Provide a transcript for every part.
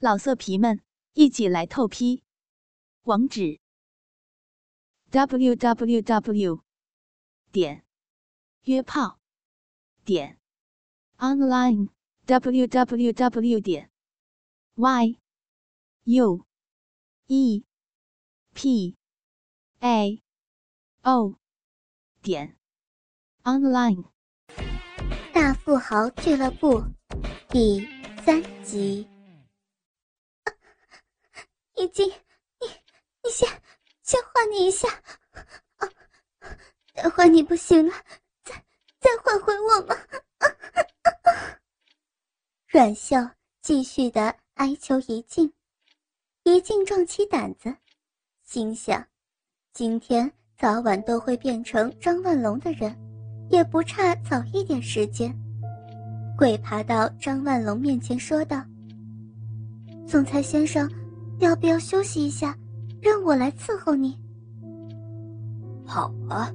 老色皮们，一起来透批！网址：w w w 点约炮点 online w w w 点 y u e p a o 点 online。大富豪俱乐部第三集。已经，你你先先换你一下，啊，待会你不行了，再再换回我吗？阮秀继续的哀求一静，一静壮起胆子，心想，今天早晚都会变成张万龙的人，也不差早一点时间。鬼爬到张万龙面前说道：“总裁先生。”要不要休息一下，让我来伺候你？好啊，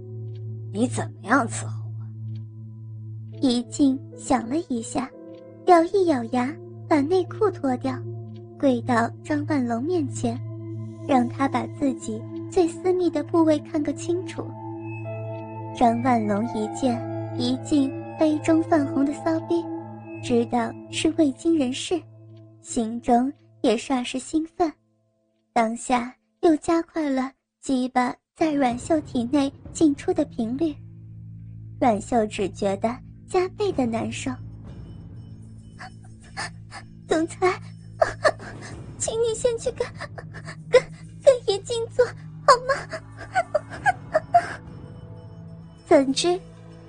你怎么样伺候我？一静想了一下，咬一咬牙，把内裤脱掉，跪到张万龙面前，让他把自己最私密的部位看个清楚。张万龙一见一静杯中泛红的骚逼，知道是未经人事，心中。也霎时兴奋，当下又加快了鸡巴在阮秀体内进出的频率，阮秀只觉得加倍的难受。总裁，请你先去跟跟跟爷静坐好吗？怎知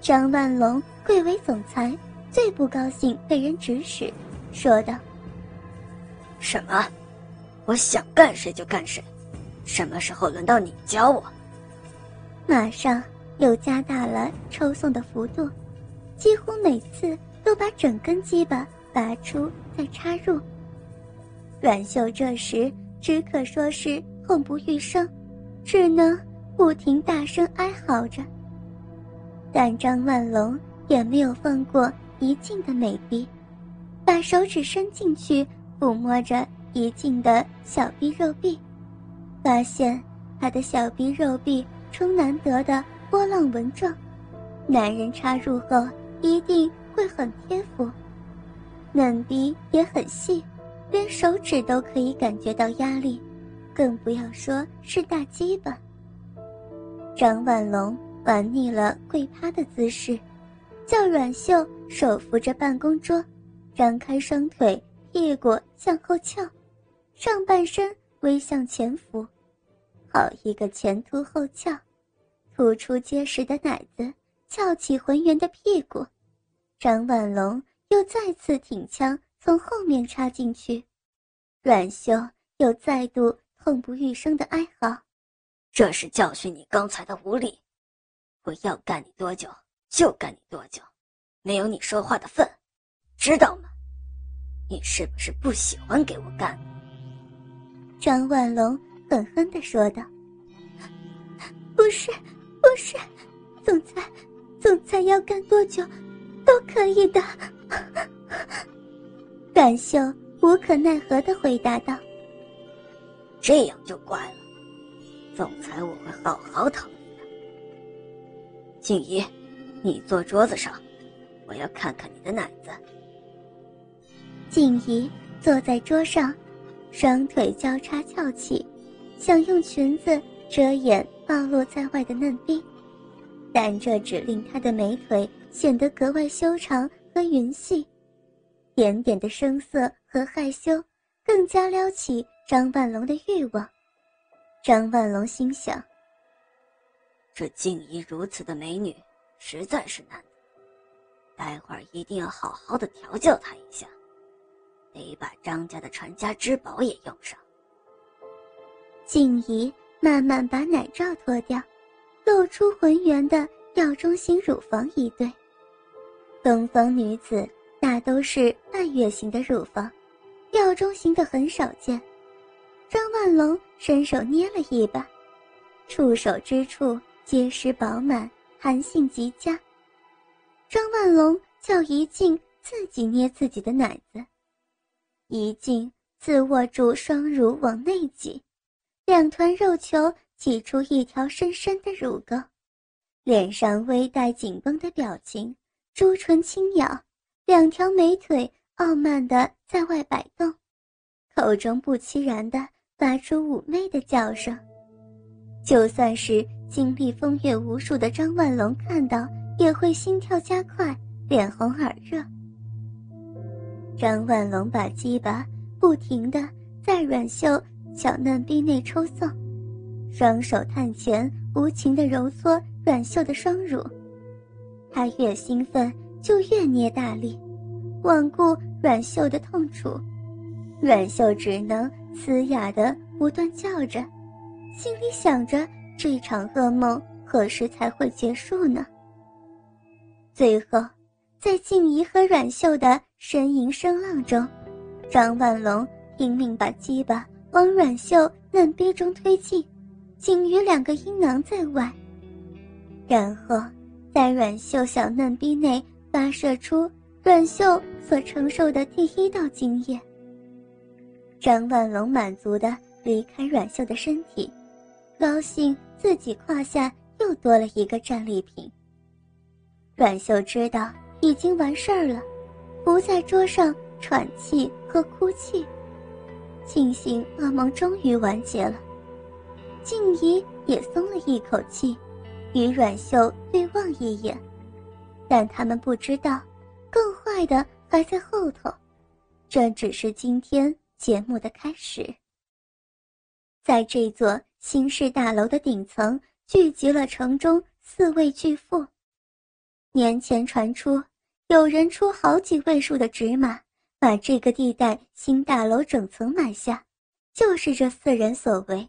张万龙贵为总裁，最不高兴被人指使，说道。什么？我想干谁就干谁，什么时候轮到你教我？马上又加大了抽送的幅度，几乎每次都把整根鸡巴拔出再插入。阮秀这时只可说是痛不欲生，只能不停大声哀嚎着。但张万龙也没有放过一静的美臂，把手指伸进去。抚摸着怡静的小臂肉壁，发现她的小臂肉壁呈难得的波浪纹状，男人插入后一定会很贴服。嫩逼也很细，连手指都可以感觉到压力，更不要说是大鸡巴。张万龙玩腻了跪趴的姿势，叫阮秀手扶着办公桌，张开双腿。屁股向后翘，上半身微向前俯，好一个前凸后翘，突出结实的奶子，翘起浑圆的屁股。张万龙又再次挺枪从后面插进去，阮秀又再度痛不欲生的哀嚎。这是教训你刚才的无礼。我要干你多久就干你多久，没有你说话的份，知道吗？你是不是不喜欢给我干？张万龙狠狠的说道：“不是，不是，总裁，总裁要干多久，都可以的。”阮秀无可奈何的回答道：“这样就怪了，总裁我会好好疼你的。静怡，你坐桌子上，我要看看你的奶子。”静怡坐在桌上，双腿交叉翘起，想用裙子遮掩暴露在外的嫩逼，但这只令她的美腿显得格外修长和匀细，点点的生涩和害羞，更加撩起张万龙的欲望。张万龙心想：这静怡如此的美女，实在是难得，待会儿一定要好好的调教她一下。得把张家的传家之宝也用上。静怡慢慢把奶罩脱掉，露出浑圆的吊钟形乳房一对。东方女子大都是半月形的乳房，吊钟型的很少见。张万龙伸手捏了一把，触手之处结实饱满，弹性极佳。张万龙叫怡静自己捏自己的奶子。一静自握住双乳往内挤，两团肉球挤出一条深深的乳沟，脸上微带紧绷的表情，朱唇轻咬，两条美腿傲慢的在外摆动，口中不期然的发出妩媚的叫声。就算是经历风月无数的张万龙看到，也会心跳加快，脸红耳热。张万龙把鸡巴。不停地在阮秀小嫩逼内抽送，双手探前，无情地揉搓阮秀的双乳。他越兴奋，就越捏大力，罔顾阮秀的痛楚。阮秀只能嘶哑地不断叫着，心里想着这场噩梦何时才会结束呢？最后，在静怡和阮秀的呻吟声浪中。张万龙拼命把鸡巴往阮秀嫩逼中推进，仅余两个阴囊在外，然后在阮秀小嫩逼内发射出阮秀所承受的第一道精液。张万龙满足的离开阮秀的身体，高兴自己胯下又多了一个战利品。阮秀知道已经完事儿了，不在桌上。喘气和哭泣，庆幸噩梦终于完结了。静怡也松了一口气，与阮秀对望一眼，但他们不知道，更坏的还在后头。这只是今天节目的开始。在这座新式大楼的顶层，聚集了城中四位巨富。年前传出，有人出好几位数的纸马。把这个地带新大楼整层买下，就是这四人所为。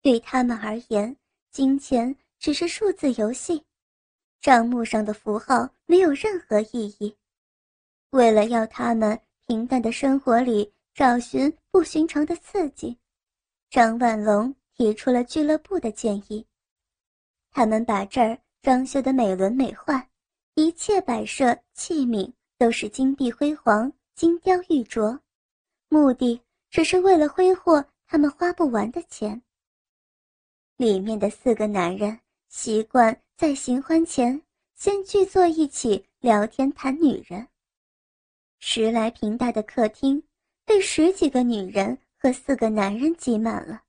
对他们而言，金钱只是数字游戏，账目上的符号没有任何意义。为了要他们平淡的生活里找寻不寻常的刺激，张万龙提出了俱乐部的建议。他们把这儿装修的美轮美奂，一切摆设器皿都是金碧辉煌。金雕玉琢，目的只是为了挥霍他们花不完的钱。里面的四个男人习惯在行欢前先聚坐一起聊天谈女人。十来平大的客厅被十几个女人和四个男人挤满了，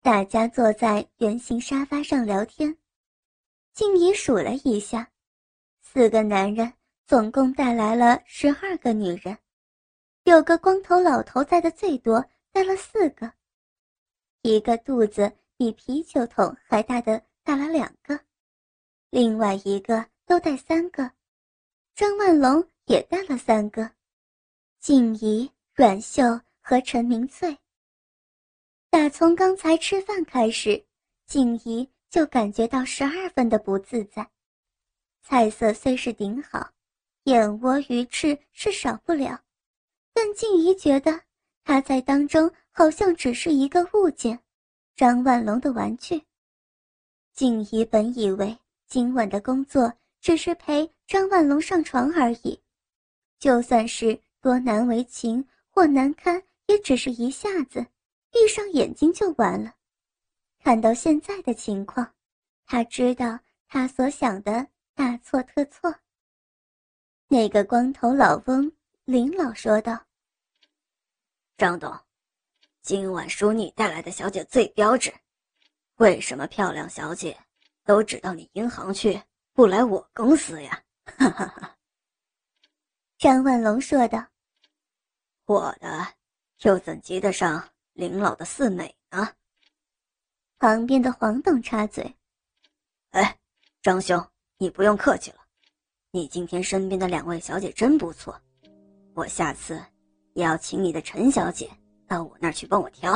大家坐在圆形沙发上聊天。静怡数了一下，四个男人。总共带来了十二个女人，有个光头老头在的最多，带了四个。一个肚子比啤酒桶还大的带了两个，另外一个都带三个。张万龙也带了三个，静怡、阮秀和陈明翠。打从刚才吃饭开始，静怡就感觉到十二分的不自在。菜色虽是顶好。燕窝、鱼翅是少不了，但静怡觉得他在当中好像只是一个物件，张万龙的玩具。静怡本以为今晚的工作只是陪张万龙上床而已，就算是多难为情或难堪，也只是一下子，闭上眼睛就完了。看到现在的情况，他知道他所想的大错特错。那个光头老翁林老说道：“张董，今晚属你带来的小姐最标致，为什么漂亮小姐都只到你银行去，不来我公司呀？”哈哈哈。张万龙说道：“我的又怎及得上林老的四美呢？”旁边的黄董插嘴：“哎，张兄，你不用客气了。”你今天身边的两位小姐真不错，我下次也要请你的陈小姐到我那儿去帮我挑。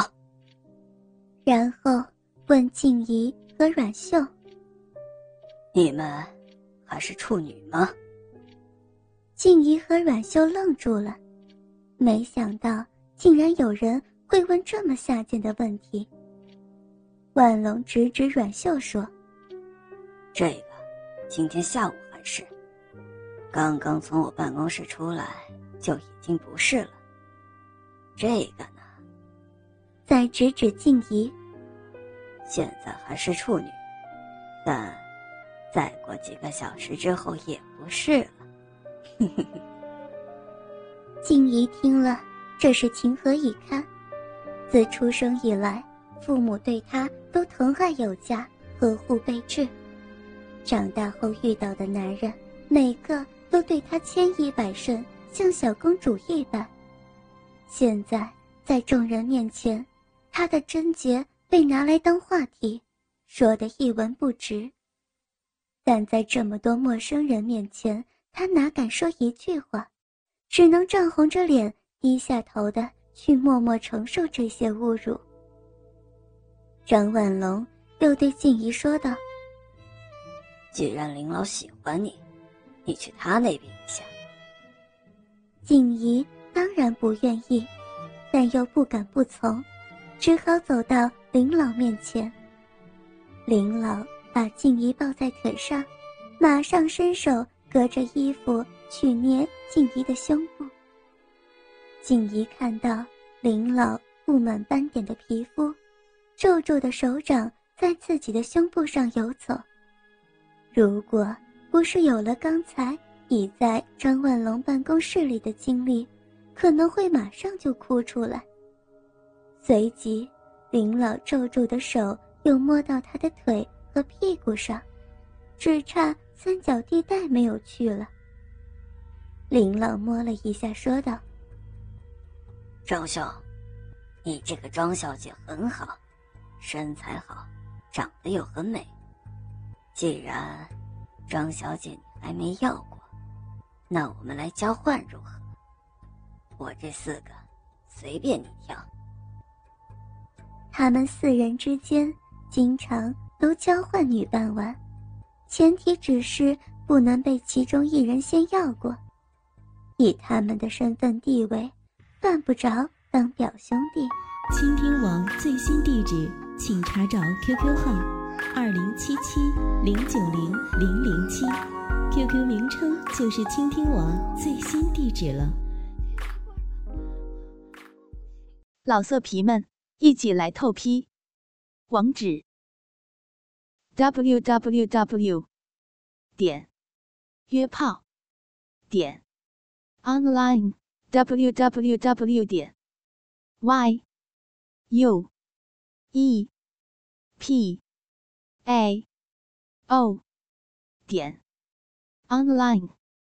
然后问静怡和阮秀：“你们还是处女吗？”静怡和阮秀愣住了，没想到竟然有人会问这么下贱的问题。万龙指指阮秀说：“这个，今天下午还是。”刚刚从我办公室出来，就已经不是了。这个呢？再指指静怡，现在还是处女，但再过几个小时之后也不是了。静怡听了，这是情何以堪？自出生以来，父母对她都疼爱有加，呵护备至。长大后遇到的男人，每个都对她千依百顺，像小公主一般。现在在众人面前，她的贞洁被拿来当话题，说的一文不值。但在这么多陌生人面前，她哪敢说一句话，只能涨红着脸，低下头的去默默承受这些侮辱。张万龙又对静怡说道。既然林老喜欢你，你去他那边一下。静怡当然不愿意，但又不敢不从，只好走到林老面前。林老把静怡抱在腿上，马上伸手隔着衣服去捏静怡的胸部。静怡看到林老布满斑点的皮肤，皱皱的手掌在自己的胸部上游走。如果不是有了刚才你在张万龙办公室里的经历，可能会马上就哭出来。随即，林老皱皱的手又摸到他的腿和屁股上，只差三角地带没有去了。林老摸了一下，说道：“张兄，你这个张小姐很好，身材好，长得又很美。”既然张小姐你还没要过，那我们来交换如何？我这四个随便你挑。他们四人之间经常都交换女伴玩，前提只是不能被其中一人先要过。以他们的身份地位，犯不着当表兄弟。倾听网最新地址，请查找 QQ 号。二零七七零九零零零七，QQ 名称就是倾听网最新地址了。老色皮们，一起来透批！网址：w w w 点约炮点 online w w w 点 y u e p a. O. 点。Online。